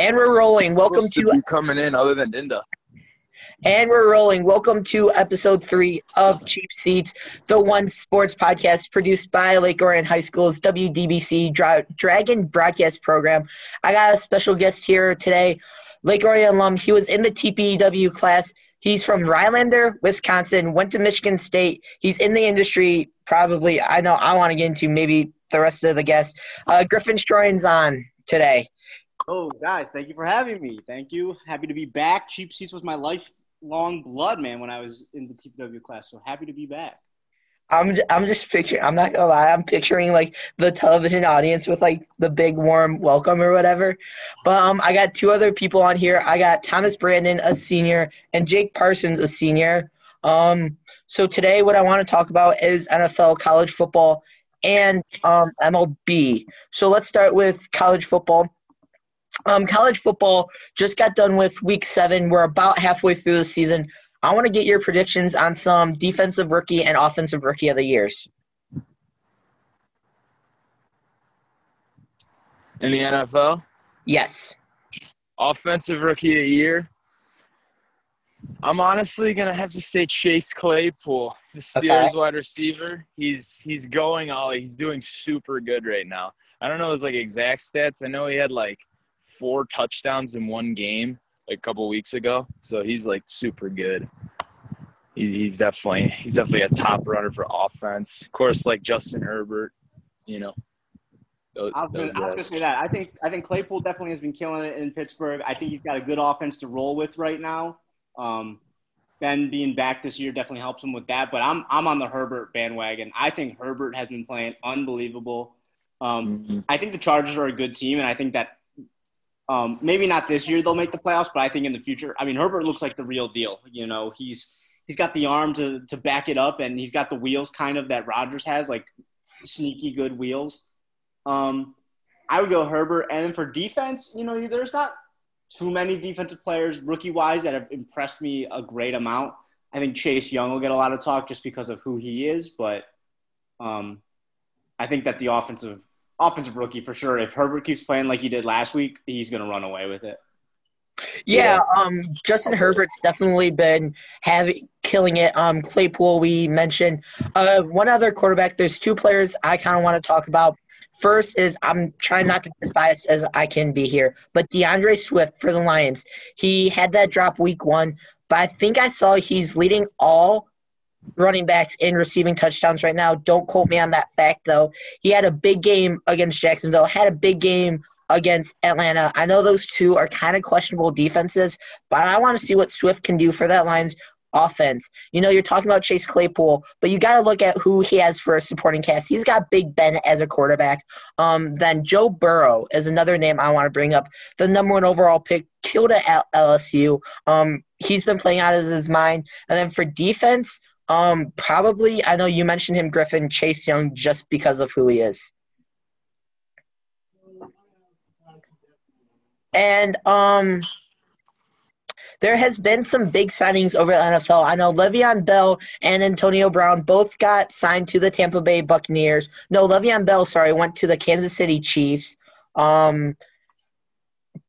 And we're rolling. Welcome to coming in other than Dinda. and we're rolling. Welcome to episode three of Cheap Seats, the one sports podcast produced by Lake Orion High School's WDBC Dra- Dragon Broadcast Program. I got a special guest here today, Lake Orion alum. He was in the TPEW class. He's from Rhinelander, Wisconsin. Went to Michigan State. He's in the industry. Probably, I know. I want to get into maybe the rest of the guests. Uh, Griffin Stroyan's on today. Oh, guys, thank you for having me. Thank you. Happy to be back. Cheap seats was my lifelong blood, man, when I was in the TPW class. So happy to be back. I'm I'm just picturing. I'm not gonna lie. I'm picturing like the television audience with like the big warm welcome or whatever. But um, I got two other people on here. I got Thomas Brandon, a senior, and Jake Parsons, a senior. Um, so today, what I want to talk about is NFL, college football, and um, MLB. So let's start with college football. Um, college football just got done with week seven. We're about halfway through the season. I want to get your predictions on some defensive rookie and offensive rookie of the years. In the NFL, Yes. offensive rookie of the year. I'm honestly gonna have to say Chase Claypool, the Steelers Okay. wide receiver. He's he's going all. He's doing super good right now. I don't know his like exact stats. I know he had like four touchdowns in one game like a couple weeks ago. So he's like super good. He, he's definitely he's definitely a top runner for offense. Of course, like Justin Herbert, you know. Those, I was gonna, those I was gonna guys. say that. I think I think Claypool definitely has been killing it in Pittsburgh. I think he's got a good offense to roll with right now. Um, ben being back this year definitely helps him with that. But I'm I'm on the Herbert bandwagon. I think Herbert has been playing unbelievable. Um, Mhm. I think the Chargers are a good team, and I think that um, maybe not this year they'll make the playoffs, but I think in the future. I mean, Herbert looks like the real deal. You know, he's he's got the arm to to back it up, and he's got the wheels kind of that Rodgers has, like sneaky good wheels. Um, I would go Herbert, and then for defense, you know, there's not too many defensive players rookie wise that have impressed me a great amount. I think Chase Young will get a lot of talk just because of who he is, but um, I think that the offensive offensive rookie for sure. If Herbert keeps playing like he did last week, he's going to run away with it. Yeah, um, Justin Herbert's definitely been having killing it. Um, Claypool, we mentioned. Uh, one other quarterback. There's two players I kind of want to talk about. First is I'm trying not to be as biased as I can be here, but D'Andre Swift for the Lions. He had that drop week one, but I think I saw he's leading all running backs in receiving touchdowns right now. Don't quote me on that fact though. He had a big game against Jacksonville. Had a big game against Atlanta. I know those two are kind of questionable defenses, but I want to see what Swift can do for that Lions offense. You know, you're talking about Chase Claypool, but you got to look at who he has for a supporting cast. He's got Big Ben as a quarterback. Um, then Joe Burrow is another name I want to bring up. The number one overall pick, killed at LSU. Um, he's been playing out of his mind. And then for defense, um, probably I know you mentioned him, Griffin Chase Young, just because of who he is. And um, there has been some big signings over at NFL. I know Le'Veon Bell and Antonio Brown both got signed to the Tampa Bay Buccaneers. No, Le'Veon Bell, sorry, went to the Kansas City Chiefs. Um,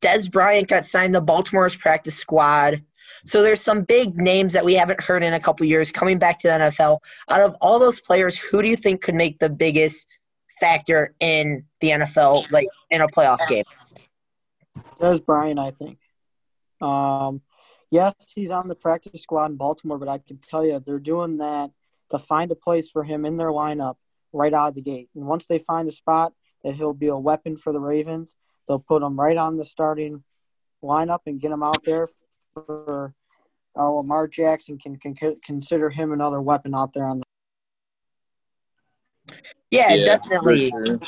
Dez Bryant got signed to Baltimore's practice squad. So there's some big names that we haven't heard in a couple years coming back to the NFL. Out of all those players, who do you think could make the biggest factor in the NFL, like in a playoff game? Dez Bryant, I think. Um, yes, he's on the practice squad in Baltimore, but I can tell you they're doing that to find a place for him in their lineup right out of the gate. And once they find a spot that he'll be a weapon for the Ravens, they'll put him right on the starting lineup and get him out there for uh, Lamar Jackson can, can consider him another weapon out there on the Yeah, Yeah, definitely. sure.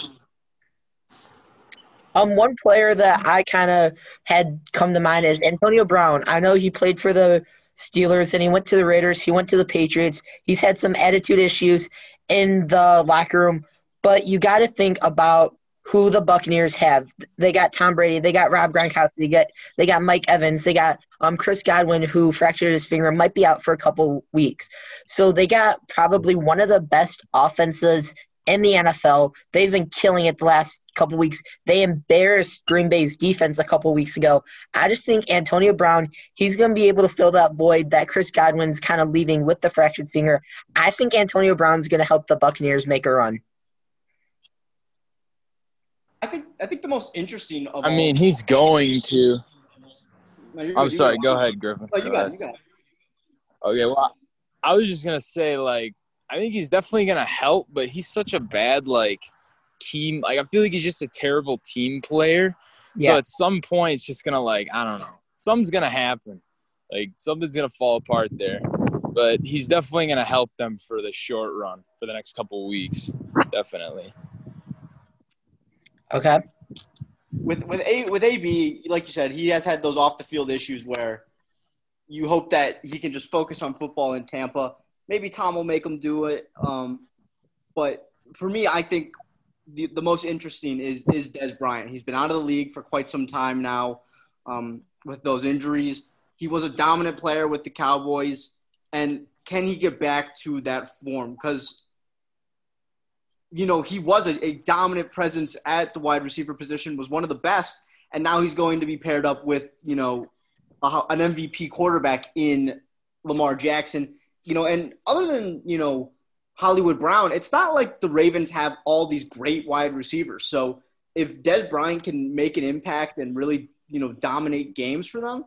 Um, one player that I kind of had come to mind is Antonio Brown. I know he played for the Steelers and he went to the Raiders. He went to the Patriots. He's had some attitude issues in the locker room, but you got to think about who the Buccaneers have. They got Tom Brady. They got Rob Gronkowski. They got they got Mike Evans. They got um Chris Godwin, who fractured his finger, might be out for a couple weeks. So they got probably one of the best offenses in the NFL. They've been killing it the last couple weeks. They embarrassed Green Bay's defense a couple weeks ago. I just think Antonio Brown, he's going to be able to fill that void that Chris Godwin's kind of leaving with the fractured finger. I think Antonio Brown's going to help the Buccaneers make a run. I think I think the most interesting of I all- mean, he's going to. No, you're I'm good, you sorry. go. Go ahead, Griffin. Oh, you Go got ahead. it. You got it. Okay, well, I was just gonna say like I think he's definitely gonna help, but he's such a bad like team. Like I feel like he's just a terrible team player. Yeah. So at some point, it's just gonna like I don't know, something's gonna happen. Like something's gonna fall apart there. But he's definitely gonna help them for the short run for the next couple of weeks. Definitely. Okay. with with a with AB, like you said, he has had those off the field issues where you hope that he can just focus on football in Tampa. Maybe Tom will make him do it. Um, but for me, I think the, the most interesting is is Dez Bryant. He's been out of the league for quite some time now um, with those injuries. He was a dominant player with the Cowboys, and can he get back to that form? Because you know, he was a, a dominant presence at the wide receiver position, was one of the best, and now he's going to be paired up with, you know, a, an MVP quarterback in Lamar Jackson. You know, and other than, you know, Hollywood Brown, it's not like the Ravens have all these great wide receivers. So if Dez Bryant can make an impact and really, you know, dominate games for them,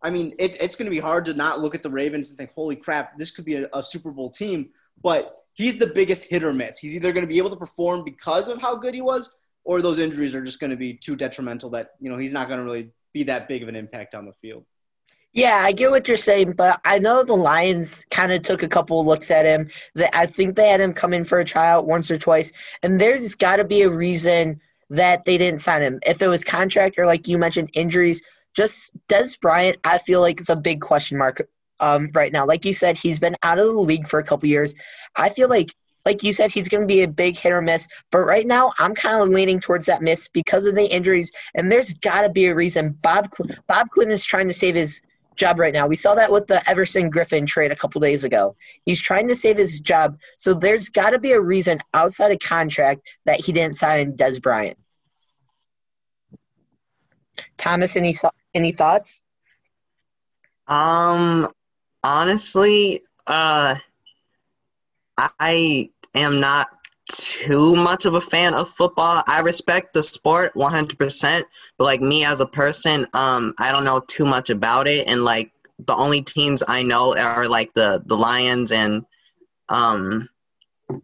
I mean, it, it's going to be hard to not look at the Ravens and think, holy crap, this could be a, a Super Bowl team. But he's the biggest hit or miss. He's either going to be able to perform because of how good he was, or those injuries are just going to be too detrimental that you know he's not going to really be that big of an impact on the field. Yeah, I get what you're saying, but I know the Lions kind of took a couple looks at him. That I think they had him come in for a tryout once or twice, and there's got to be a reason that they didn't sign him. If it was contract or like you mentioned injuries, just Dez Bryant, I feel like it's a big question mark um, right now. Like you said, he's been out of the league for a couple years. I feel like, like you said, he's going to be a big hit or miss. But right now, I'm kind of leaning towards that miss because of the injuries, and there's got to be a reason. Bob Bob Quinn is trying to save his job right now. We saw that with the Everson Griffen trade a couple days ago. He's trying to save his job. So there's got to be a reason outside of contract that he didn't sign Dez Bryant. Thomas, any any thoughts? Um, honestly, uh, I am not too much of a fan of football. I respect the sport 100%, but like me as a person, um, I don't know too much about it. And like the only teams I know are like the, the Lions and, um,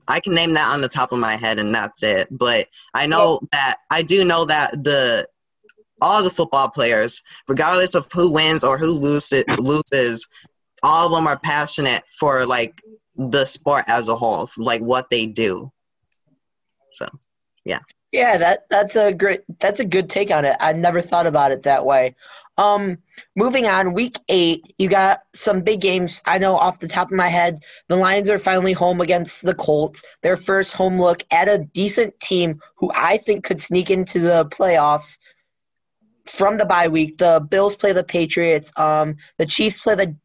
I can name that on the top of my head and that's it. But I know that, I do know that the, all the football players, regardless of who wins or who loses, loses, all of them are passionate for like the sport as a whole, like what they do. So, Yeah, Yeah, that that's a great that's a good take on it. I never thought about it that way. Um, moving on, week eight, you got some big games. I know off the top of my head, the Lions are finally home against the Colts. Their first home look at a decent team who I think could sneak into the playoffs from the bye week. The Bills play the Patriots. Um, the Chiefs play the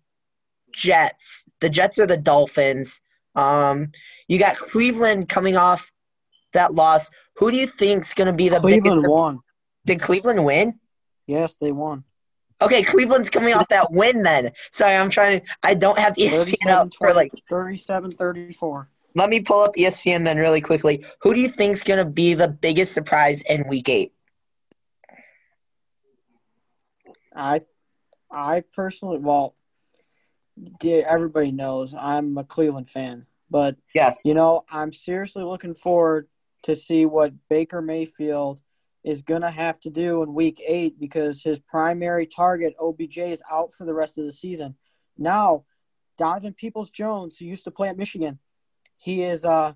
Jets. The Jets are the Dolphins. Um, you got Cleveland coming off that loss. Who do you think's going to be the Cleveland biggest? won. Did Cleveland win? Yes, they won. Okay, Cleveland's coming off that win then. Sorry, I'm trying to. I don't have ESPN up for like. 37 34. Let me pull up ESPN then really quickly. Who do you think's going to be the biggest surprise in Week Eight? I, I personally, well, everybody knows I'm a Cleveland fan, but Yes. you know I'm seriously looking forward to see what Baker Mayfield is gonna have to do in Week Eight because his primary target OBJ is out for the rest of the season. Now, Donovan Peoples Jones, who used to play at Michigan, he is uh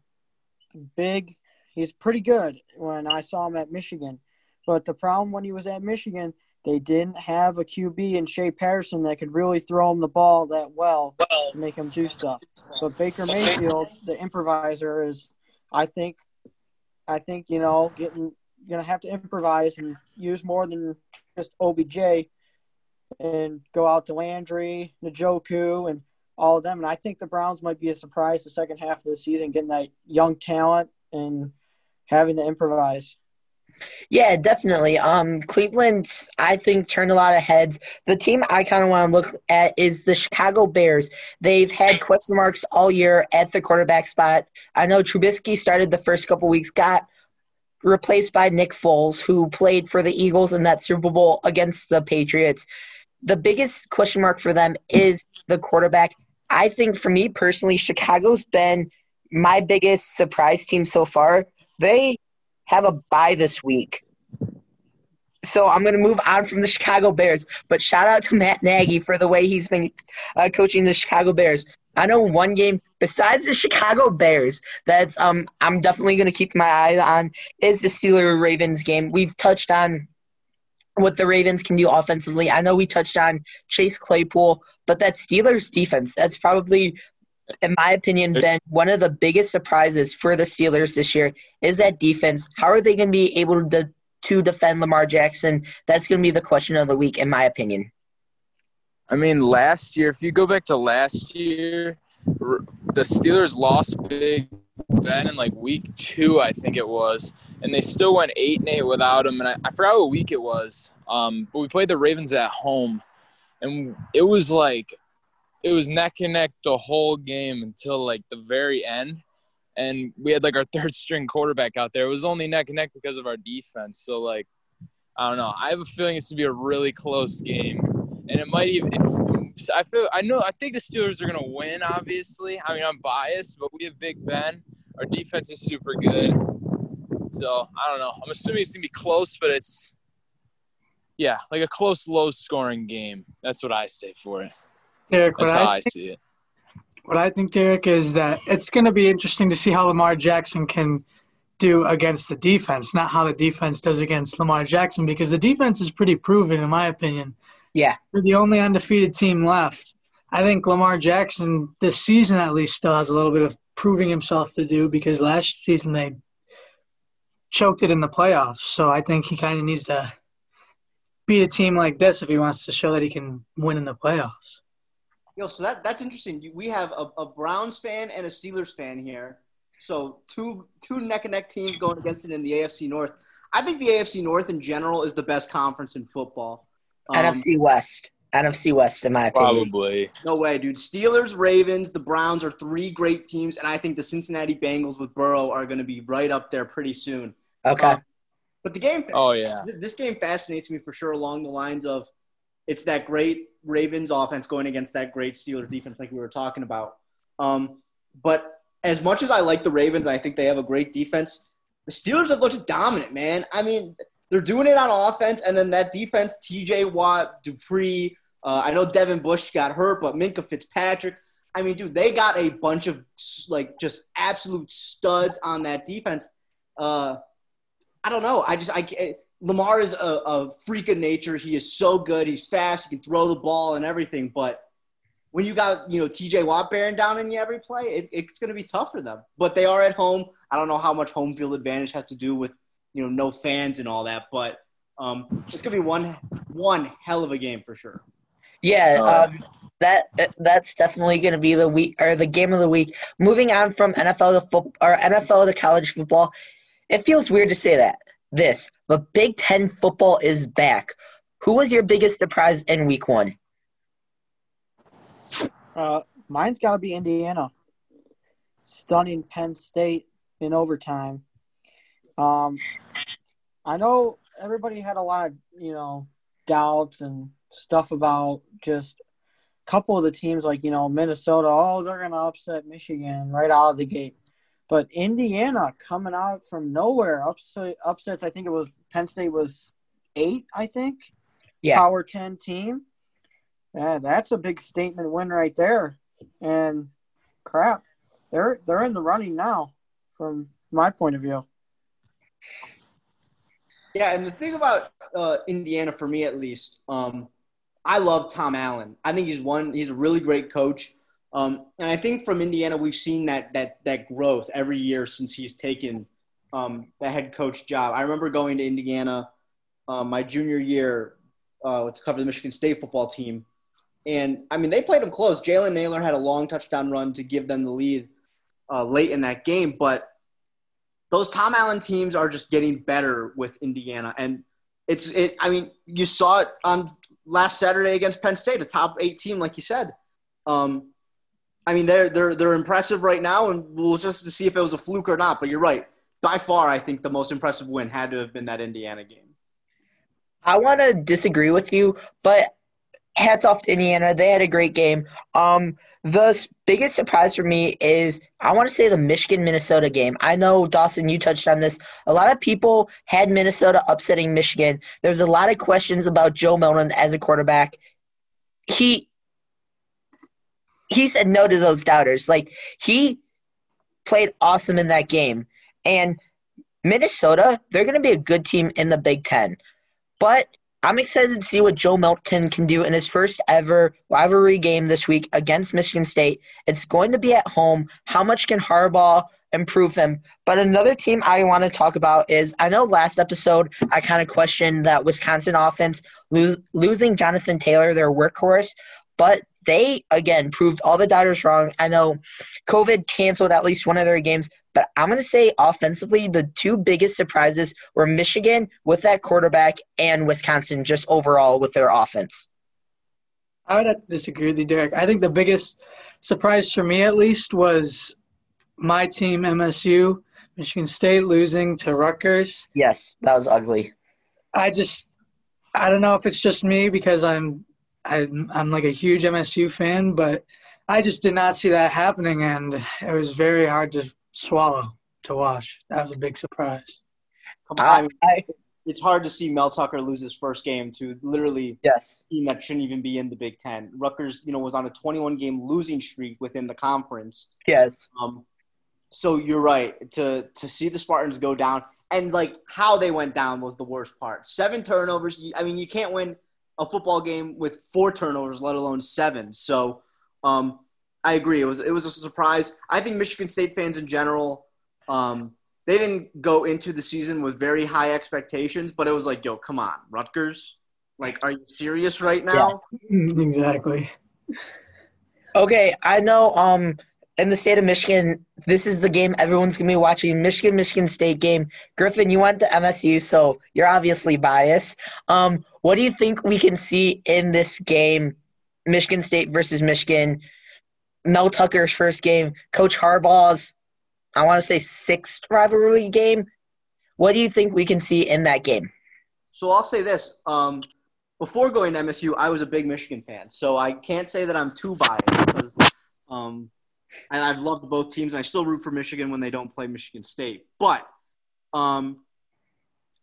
big. He's pretty good when I saw him at Michigan, but the problem when he was at Michigan they didn't have a QB in Shea Patterson that could really throw him the ball that well to make him do stuff. But Baker Mayfield, the improviser, is I think I think, you know, getting gonna have to improvise and use more than just OBJ and go out to Landry, Njoku and all of them. And I think the Browns might be a surprise the second half of the season, getting that young talent and having to improvise. Yeah, definitely. Um, Cleveland, I think, turned a lot of heads. The team I kind of want to look at is the Chicago Bears. They've had question marks all year at the quarterback spot. I know Trubisky started the first couple weeks, got replaced by Nick Foles, who played for the Eagles in that Super Bowl against the Patriots. The biggest question mark for them is the quarterback. I think for me personally, Chicago's been my biggest surprise team so far. They have a bye this week. So I'm going to move on from the Chicago Bears. But shout out to Matt Nagy for the way he's been uh, coaching the Chicago Bears. I know one game besides the Chicago Bears that's um I'm definitely going to keep my eye on is the Steelers Ravens game. We've touched on what the Ravens can do offensively. I know we touched on Chase Claypool, but that Steelers defense that's probably in my opinion, Ben, one of the biggest surprises for the Steelers this year is that defense. How are they going to be able to, to defend Lamar Jackson? That's going to be the question of the week, in my opinion. I mean, last year, if you go back to last year, the Steelers lost Big Ben in like week two, I think it was, and they still went eight and eight without him. And I, I forgot what week it was. Um, but we played the Ravens at home, and it was like it was neck and neck the whole game until like the very end. And we had like our third string quarterback out there. It was only neck and neck because of our defense. So like, I don't know. I have a feeling it's going to be a really close game, and it might even. I feel I know I think the Steelers are gonna win. Obviously, I mean I'm biased, but we have Big Ben. Our defense is super good. So I don't know. I'm assuming it's gonna be close, but it's yeah, like a close, low scoring game. That's what I say for it. Derek, That's what how I, I see it. what I think, Derek, is that it's going to be interesting to see how Lamar Jackson can do against the defense, not how the defense does against Lamar Jackson, because the defense is pretty proven, in my opinion. Yeah. They're the only undefeated team left. I think Lamar Jackson, this season at least, still has a little bit of proving himself to do because last season they choked it in the playoffs. So I think he kind of needs to beat a team like this if he wants to show that he can win in the playoffs. Yo, so that that's interesting. We have a, a Browns fan and a Steelers fan here. So two two neck and neck teams going against it in the AFC North. I think the AFC North in general is the best conference in football. Um, NFC West. NFC West, in my opinion. Probably. No way, dude. Steelers, Ravens, the Browns are three great teams, and I think the Cincinnati Bengals with Burrow are going to be right up there pretty soon. Okay. Uh, but the game, oh yeah, this game fascinates me for sure along the lines of it's that great Ravens offense going against that great Steelers defense, like we were talking about. Um, but as much as I like the Ravens, I think they have a great defense. The Steelers have looked dominant, man. I mean, they're doing it on offense, and then that defense, T.J. Watt, Dupree. Uh, I know Devin Bush got hurt, but Minkah Fitzpatrick. I mean, dude, they got a bunch of like just absolute studs on that defense. Uh, I don't know. I just I Lamar is a, a, freak of nature. He is so good. He's fast. He can throw the ball and everything. But when you got you know T.J. Watt bearing down in you every play, it, it's going to be tough for them. But they are at home. I don't know how much home field advantage has to do with you know no fans and all that. But um, it's going to be one one hell of a game for sure. Yeah. Um, that that's definitely going to be the week or the game of the week. Moving on from NFL to football or NFL to college football, it feels weird to say that this, but Big Ten football is back. Who was your biggest surprise in week one? Uh, mine's got to be Indiana. Stunning Penn State in overtime. Um, I know everybody had a lot of, you know, doubts and stuff about just a couple of the teams like, you know, Minnesota, oh, they're going to upset Michigan right out of the gate. But Indiana coming out from nowhere, upset, upsets. I think it was Penn State was eight. I think. Yeah. Power ten team. Yeah, that's a big statement win right there. And crap, they're they're in the running now, from my point of view. Yeah, and the thing about uh, Indiana, for me at least, um, I love Tom Allen. I think he's one. He's a really great coach. Um, and I think from Indiana, we've seen that that that growth every year since he's taken um, the head coach job. I remember going to Indiana uh, my junior year uh, to cover the Michigan State football team, and I mean they played them close. Jalen Nailor had a long touchdown run to give them the lead uh, late in that game, but those Tom Allen teams are just getting better with Indiana, and it's it. I mean, you saw it on last Saturday against Penn State, a top eight team, like you said. Um, I mean, they're they're they're impressive right now, and we'll just to see if it was a fluke or not. But you're right. By far, I think the most impressive win had to have been that Indiana game. I want to disagree with you, but hats off to Indiana. They had a great game. Um, the biggest surprise for me is I want to say the Michigan Minnesota game. I know Dawson, you touched on this. A lot of people had Minnesota upsetting Michigan. There's a lot of questions about Joe Milton as a quarterback. He he said no to those doubters. Like he played awesome in that game. And Minnesota, they're going to be a good team in the Big Ten. But I'm excited to see what Joe Milton can do in his first ever rivalry game this week against Michigan State. It's going to be at home. How much can Harbaugh improve him? But another team I want to talk about is I know last episode I kind of questioned that Wisconsin offense lo- losing Jonathan Taylor, their workhorse, but they again proved all the doubters wrong. I know COVID canceled at least one of their games, but I'm going to say offensively, the two biggest surprises were Michigan with that quarterback and Wisconsin just overall with their offense. I would have to disagree with you, Derek. I think the biggest surprise for me, at least, was my team, MSU, Michigan State losing to Rutgers. Yes, that was ugly. I just, I don't know if it's just me because I'm, I'm, I'm like a huge MSU fan, but I just did not see that happening, and it was very hard to swallow to watch. That was a big surprise. I, I, it's hard to see Mel Tucker lose his first game to literally yes. a team that shouldn't even be in the Big Ten. Rutgers, you know, was on a 21 game losing streak within the conference. Yes. Um, so you're right to to see the Spartans go down and like how they went down was the worst part. Seven turnovers. I mean, you can't win a football game with four turnovers, let alone seven. So, um, I agree. It was it was a surprise. I think Michigan State fans in general, um, they didn't go into the season with very high expectations, but it was like, yo, come on, Rutgers. Like, are you serious right now? Yes. Exactly. Okay, I know. Um, in the state of Michigan, this is the game everyone's gonna be watching. Michigan, Michigan State game. Griffin, you went to MSU, so you're obviously biased. Um, what do you think we can see in this game? Michigan State versus Michigan. Mel Tucker's first game, Coach Harbaugh's, I want to say sixth rivalry game. What do you think we can see in that game? So I'll say this: um, before going to MSU, I was a big Michigan fan, so I can't say that I'm too biased. Because, um, and I've loved both teams, and I still root for Michigan when they don't play Michigan State. But um,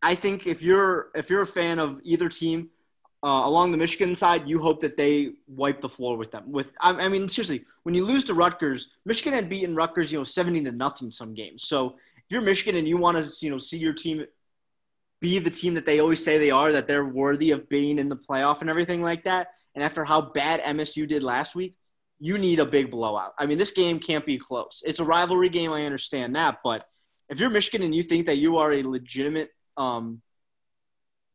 I think if you're if you're a fan of either team, uh, along the Michigan side, you hope that they wipe the floor with them. With I, I, mean, seriously, when you lose to Rutgers, Michigan had beaten Rutgers, you know, seventy to nothing some games. So if you're Michigan and you want to, you know, see your team be the team that they always say they are, that they're worthy of being in the playoff and everything like that. And after how bad MSU did last week, you need a big blowout. I mean, this game can't be close. It's a rivalry game. I understand that, but if you're Michigan and you think that you are a legitimate um,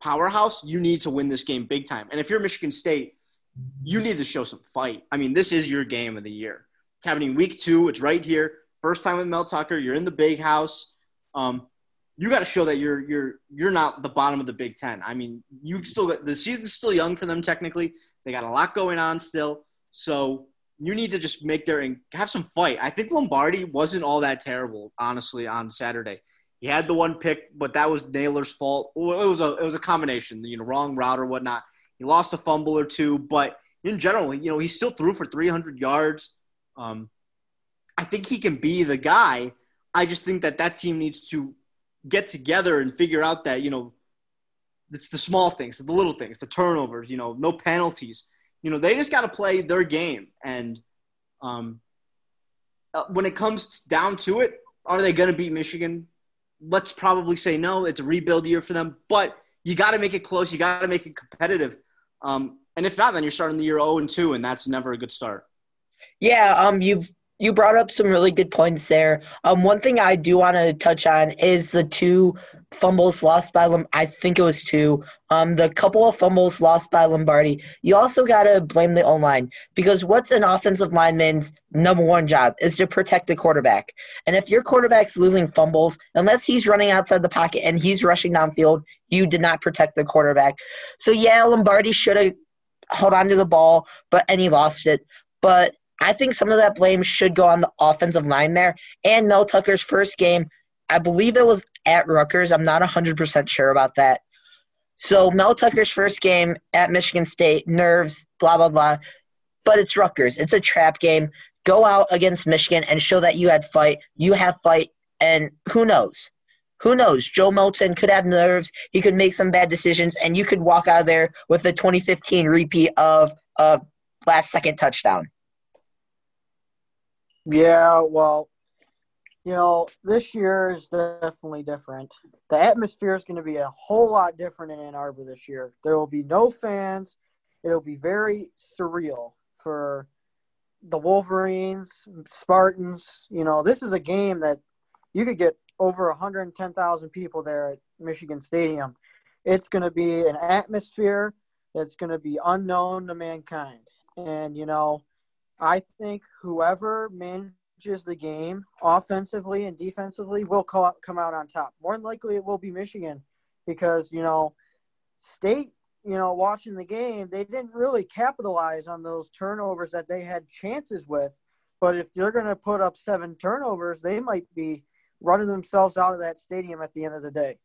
powerhouse, you need to win this game big time. And if you're Michigan State, you need to show some fight. I mean, this is your game of the year. It's happening week two. It's right here. First time with Mel Tucker. You're in the big house. Um, you got to show that you're you're you're not the bottom of the Big Ten. I mean, you still got the season's still young for them technically. They got a lot going on still, so you need to just make their have some fight. I think Lombardi wasn't all that terrible, honestly, on Saturday. He had the one pick, but that was Nailor's fault. It was a it was a combination, you know, wrong route or whatnot. He lost a fumble or two, but in general, you know, he still threw for 300 yards. Um, I think he can be the guy. I just think that that team needs to get together and figure out that you know it's the small things, the little things, the turnovers. You know, no penalties. You know, they just got to play their game. And um, uh, when it comes down to it, are they going to beat Michigan? let's probably say no. It's a rebuild year for them, but you got to make it close. You got to make it competitive. Um, and if not, then you're starting the year 0 and 2, and that's never a good start. Yeah, um, you've you brought up some really good points there. Um, one thing I do want to touch on is the two fumbles lost by Lom- I think it was two. Um, the couple of fumbles lost by Lombardi. You also got to blame the O line because what's an offensive lineman's number one job is to protect the quarterback. And if your quarterback's losing fumbles, unless he's running outside the pocket and he's rushing downfield, you did not protect the quarterback. So yeah, Lombardi should have held on to the ball, but and he lost it. But I think some of that blame should go on the offensive line there. And Mel Tucker's first game, I believe it was at Rutgers. I'm not 100% sure about that. So Mel Tucker's first game at Michigan State, nerves, blah, blah, blah. But it's Rutgers. It's a trap game. Go out against Michigan and show that you had fight. You have fight. And who knows? Who knows? Joe Milton could have nerves. He could make some bad decisions, and you could walk out of there with the 2015 repeat of a last second touchdown. Yeah, well, you know, this year is definitely different. The atmosphere is going to be a whole lot different in Ann Arbor this year. There will be no fans. It'll be very surreal for the Wolverines, Spartans. You know, this is a game that you could get over 110,000 people there at Michigan Stadium. It's going to be an atmosphere that's going to be unknown to mankind. And, you know, I think whoever manages the game offensively and defensively will come out on top. More than likely, it will be Michigan because, you know, State, you know, watching the game, they didn't really capitalize on those turnovers that they had chances with. But if they're going to put up seven turnovers, they might be running themselves out of that stadium at the end of the day.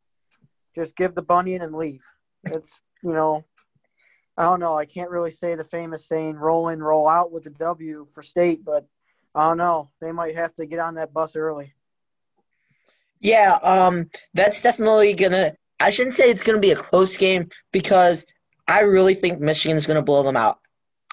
Just give the bunion and leave. It's, you know, I don't know. I can't really say the famous saying roll in, roll out with the W for state, but I don't know. They might have to get on that bus early. Yeah, um, that's definitely gonna. I shouldn't say it's gonna be a close game because I really think Michigan's gonna blow them out.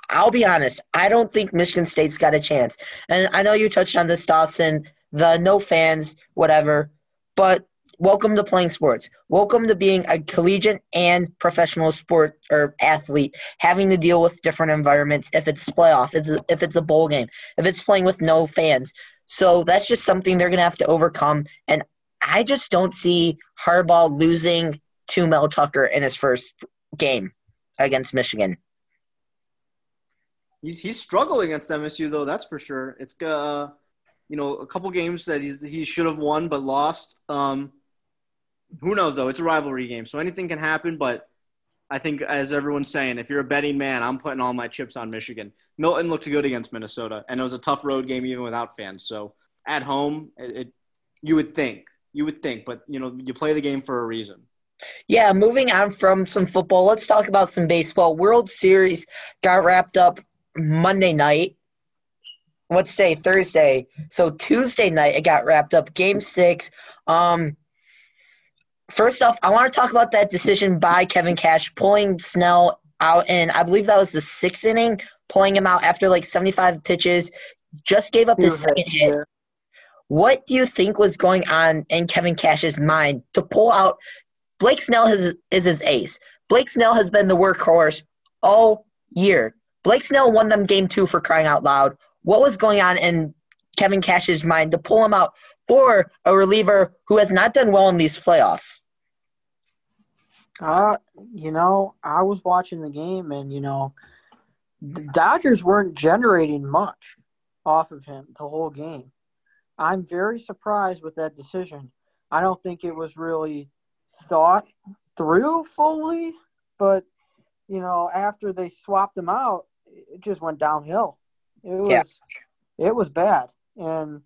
I'll be honest. I don't think Michigan State's got a chance. And I know you touched on this, Dawson. The no fans, whatever. But welcome to playing sports. Welcome to being a collegiate and professional sport or athlete, having to deal with different environments. If it's playoff, if it's a bowl game, if it's playing with no fans, so that's just something they're going to have to overcome. And I just don't see Harbaugh losing to Mel Tucker in his first game against Michigan. He's he's struggling against MSU though. That's for sure. It's uh, you know, a couple games that he's he should have won but lost. Um, who knows though? It's a rivalry game, so anything can happen. But I think, as everyone's saying, if you're a betting man, I'm putting all my chips on Michigan. Milton looked good against Minnesota, and it was a tough road game even without fans. So at home, it, it you would think, you would think, but you know, you play the game for a reason. Yeah, moving on from some football, let's talk about some baseball. World Series got wrapped up Monday night. What's day? Thursday. So Tuesday night it got wrapped up. Game six. Um, first off, I want to talk about that decision by Kevin Cash pulling Snell out in, I believe that was the sixth inning, pulling him out after like 75 pitches, just gave up his second hit. What do you think was going on in Kevin Cash's mind to pull out? Blake Snell has, is his ace. Blake Snell has been the workhorse all year. Blake Snell won them game two for crying out loud. What was going on in Kevin Cash's mind to pull him out or a reliever who has not done well in these playoffs? Uh, you know, I was watching the game and, you know, the Dodgers weren't generating much off of him the whole game. I'm very surprised with that decision. I don't think it was really thought through fully, but you know, after they swapped him out, it just went downhill. It was yeah. it was bad. And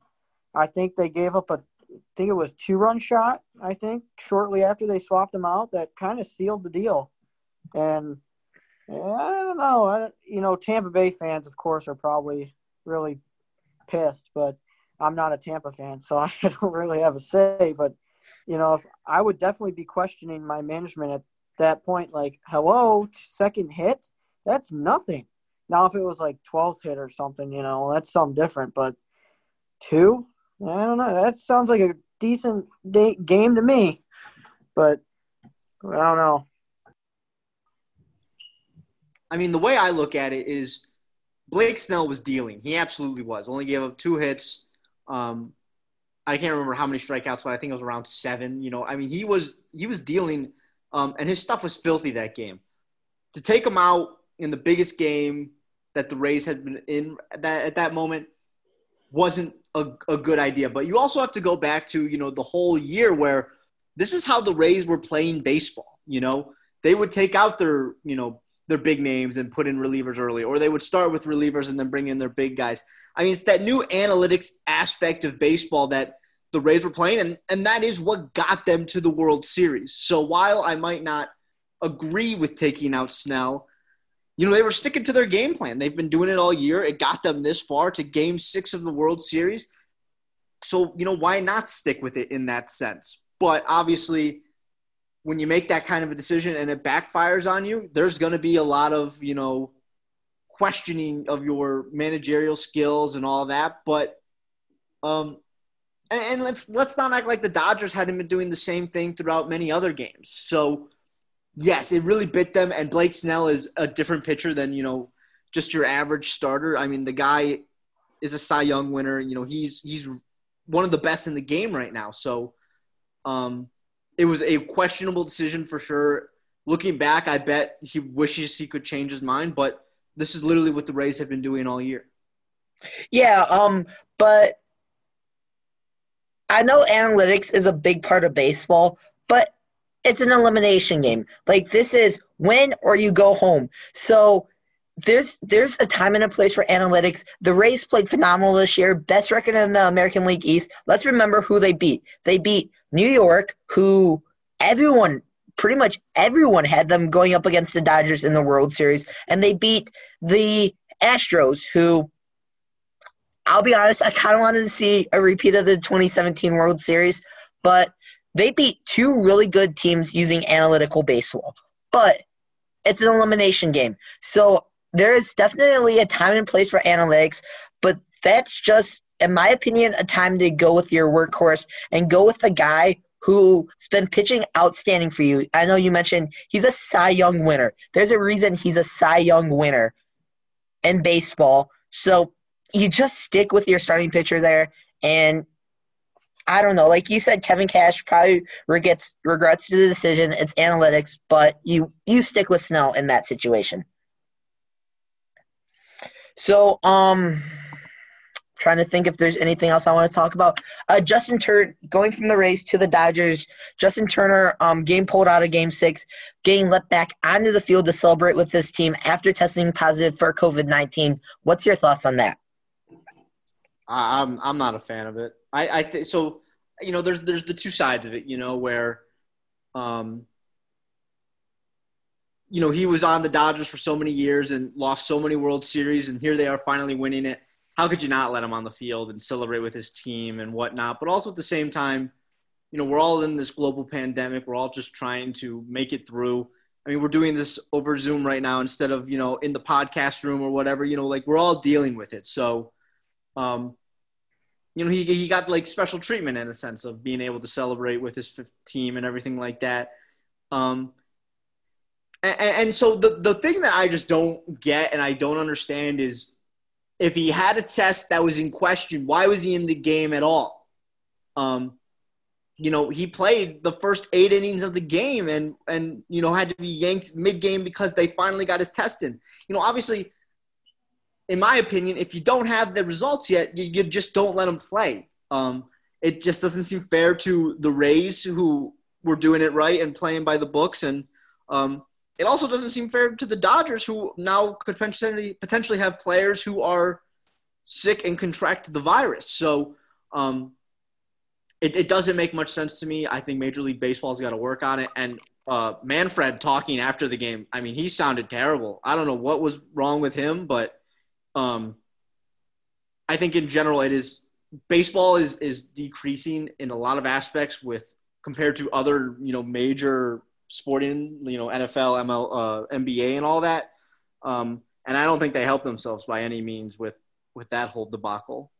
I think they gave up a I think it was two run shot, I think, shortly after they swapped him out that kind of sealed the deal. And I don't know. I, you know, Tampa Bay fans, of course, are probably really pissed, but I'm not a Tampa fan, so I don't really have a say. But, you know, if, I would definitely be questioning my management at that point. Like, hello, second hit? That's nothing. Now, if it was like 12th hit or something, you know, that's something different. But two? I don't know. That sounds like a decent game to me, but I don't know. I mean, the way I look at it is Blake Snell was dealing. He absolutely was. Only gave up two hits. Um, I can't remember how many strikeouts, but I think it was around seven. You know, I mean, he was he was dealing, um, and his stuff was filthy that game. To take him out in the biggest game that the Rays had been in that, at that moment wasn't a, a good idea. But you also have to go back to you know the whole year where this is how the Rays were playing baseball. You know, they would take out their you know their big names and put in relievers early, or they would start with relievers and then bring in their big guys. I mean, it's that new analytics aspect of baseball that the Rays were playing, and, and that is what got them to the World Series. So while I might not agree with taking out Snell, you know, they were sticking to their game plan. They've been doing it all year. It got them this far to game six of the World Series. So, you know, why not stick with it in that sense? But obviously, when you make that kind of a decision and it backfires on you, there's going to be a lot of, you know, questioning of your managerial skills and all that. But, um, and, and let's let's not act like the Dodgers hadn't been doing the same thing throughout many other games. So, yes, it really bit them. And Blake Snell is a different pitcher than you know just your average starter. I mean, the guy is a Cy Young winner. You know, he's he's one of the best in the game right now. So, um, it was a questionable decision for sure. Looking back, I bet he wishes he could change his mind, but this is literally what the Rays have been doing all year. Yeah, um, but I know analytics is a big part of baseball, but it's an elimination game. Like this is win or you go home. So there's there's a time and a place for analytics. The Rays played phenomenal this year, best record in the American League East. Let's remember who they beat. They beat New York, who everyone, pretty much everyone had them going up against the Dodgers in the World Series, and they beat the Astros, who I'll be honest, I kind of wanted to see a repeat of the 2017 World Series, but they beat two really good teams using analytical baseball. But it's an elimination game. So there is definitely a time and place for analytics, but that's just in my opinion, a time to go with your workhorse and go with a guy who's been pitching outstanding for you. I know you mentioned he's a Cy Young winner. There's a reason he's a Cy Young winner in baseball. So you just stick with your starting pitcher there. And I don't know, like you said, Kevin Cash probably regrets regrets the decision. It's analytics, but you you stick with Snell in that situation. So um Trying to think if there's anything else I want to talk about. Uh, Justin Turner going from the Rays to the Dodgers. Justin Turner um, game pulled out of Game Six, getting let back onto the field to celebrate with his team after testing positive for COVID nineteen. What's your thoughts on that? I'm I'm not a fan of it. I I think so. You know, there's there's the two sides of it. You know, where, um, you know, he was on the Dodgers for so many years and lost so many World Series, and here they are finally winning it how could you not let him on the field and celebrate with his team and whatnot? But also at the same time, you know, we're all in this global pandemic. We're all just trying to make it through. I mean, we're doing this over Zoom right now instead of, you know, in the podcast room or whatever, you know, like we're all dealing with it. So, um, you know, he, he got like special treatment in a sense of being able to celebrate with his team and everything like that. Um, and, and so the, the thing that I just don't get and I don't understand is if he had a test that was in question, why was he in the game at all? Um, you know, he played the first eight innings of the game and and you know had to be yanked mid game because they finally got his test in. You know, obviously, in my opinion, if you don't have the results yet, you, you just don't let them play. Um, it just doesn't seem fair to the Rays who were doing it right and playing by the books and um, it also doesn't seem fair to the Dodgers, who now could potentially potentially have players who are sick and contract the virus. So um, it, it, doesn't make much sense to me. I think Major League Baseball's got to work on it. And uh, Manfred talking after the game, I mean, he sounded terrible. I don't know what was wrong with him, but um, I think in general it is baseball is is decreasing in a lot of aspects with compared to other you know major sporting, you know, NFL, ML, uh, NBA, and all that. Um, and I don't think they help themselves by any means with with that whole debacle.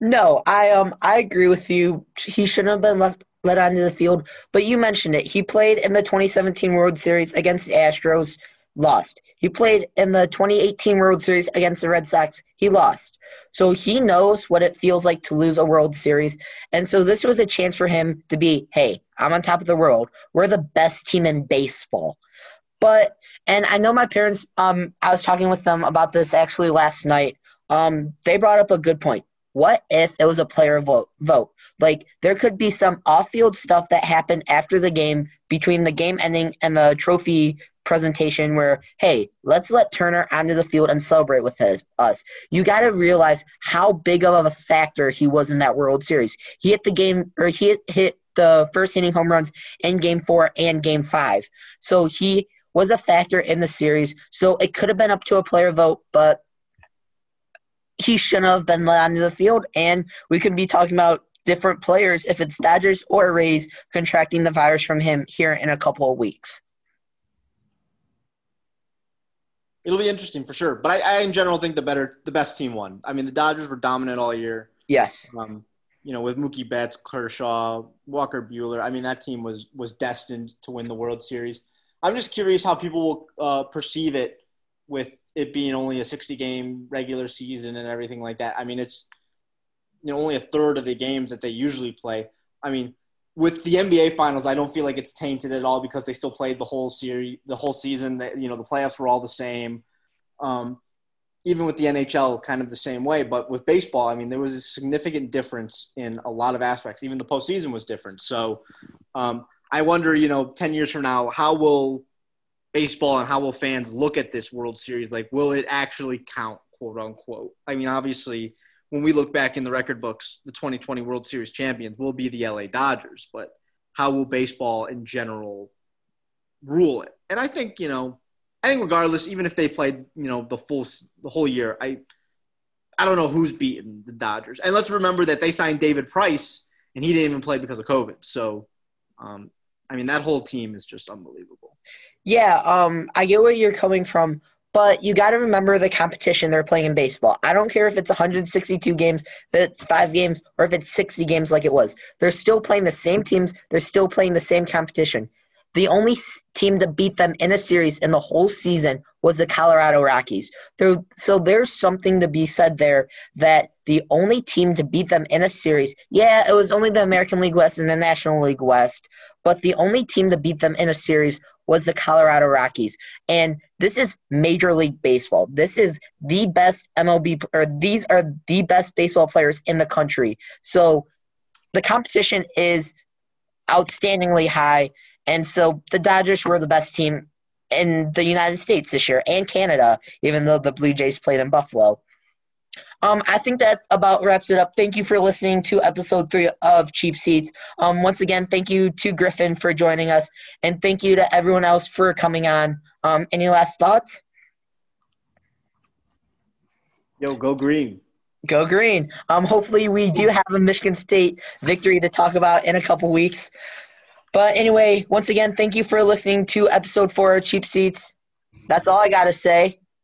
No, I um I agree with you. He shouldn't have been left let onto the field. But you mentioned it. He played in the 2017 World Series against the Astros. Lost. He played in the 2018 World Series against the Red Sox. He lost. So he knows what it feels like to lose a World Series. And so this was a chance for him to be, hey, I'm on top of the world. We're the best team in baseball. But and I know my parents um I was talking with them about this actually last night. Um they brought up a good point. What if it was a player vote vote? Like there could be some off-field stuff that happened after the game between the game ending and the trophy presentation where hey let's let turner onto the field and celebrate with his, us. You got to realize how big of a factor he was in that world series. He hit the game or he hit, hit the first inning home runs in game four and game five. So he was a factor in the series. So it could have been up to a player vote but he shouldn't have been let onto the field. And we could be talking about different players if it's Dodgers or Rays contracting the virus from him here in a couple of weeks. It'll be interesting for sure, but I, I in general think the better, the best team won. I mean, the Dodgers were dominant all year. Yes. Um, you know, with Mookie Betts, Kershaw, Walker Buehler. I mean, that team was was destined to win the World Series. I'm just curious how people will uh, perceive it with it being only a 60 game regular season and everything like that. I mean, it's you know only a third of the games that they usually play. I mean, with the NBA finals, I don't feel like it's tainted at all because they still played the whole series, the whole season. That you know the playoffs were all the same. Um, even with the NHL, kind of the same way. But with baseball, I mean, there was a significant difference in a lot of aspects. Even the postseason was different. So um, I wonder, you know, ten years from now, how will baseball and how will fans look at this World Series? Like, will it actually count, quote unquote? I mean, obviously when we look back in the record books, the 2020 World Series champions will be the LA Dodgers, but how will baseball in general rule it? And I think, you know, I think regardless, even if they played, you know, the full the whole year, I I don't know who's beaten the Dodgers. And let's remember that they signed David Price and he didn't even play because of COVID. So um, I mean that whole team is just unbelievable. Yeah, um, I get where you're coming from. But you got to remember the competition they're playing in baseball. I don't care if it's 162 games, if it's five games, or if it's 60 games like it was. They're still playing the same teams. They're still playing the same competition. The only team to beat them in a series in the whole season was the Colorado Rockies. So there's something to be said there that the only team to beat them in a series, yeah, it was only the American League West and the National League West, but the only team to beat them in a series was the Colorado Rockies. And this is Major League Baseball. This is the best MLB, or these are the best baseball players in the country. So the competition is outstandingly high. And so the Dodgers were the best team in the United States this year and Canada, even though the Blue Jays played in Buffalo. Um, I think that about wraps it up. Thank you for listening to episode three of Cheap Seats. Um, once again, thank you to Griffin for joining us, and thank you to everyone else for coming on. Um, any last thoughts? Yo, go green. Go green. Um, hopefully, we do have a Michigan State victory to talk about in a couple weeks. But anyway, once again, thank you for listening to episode four of Cheap Seats. That's all I got to say.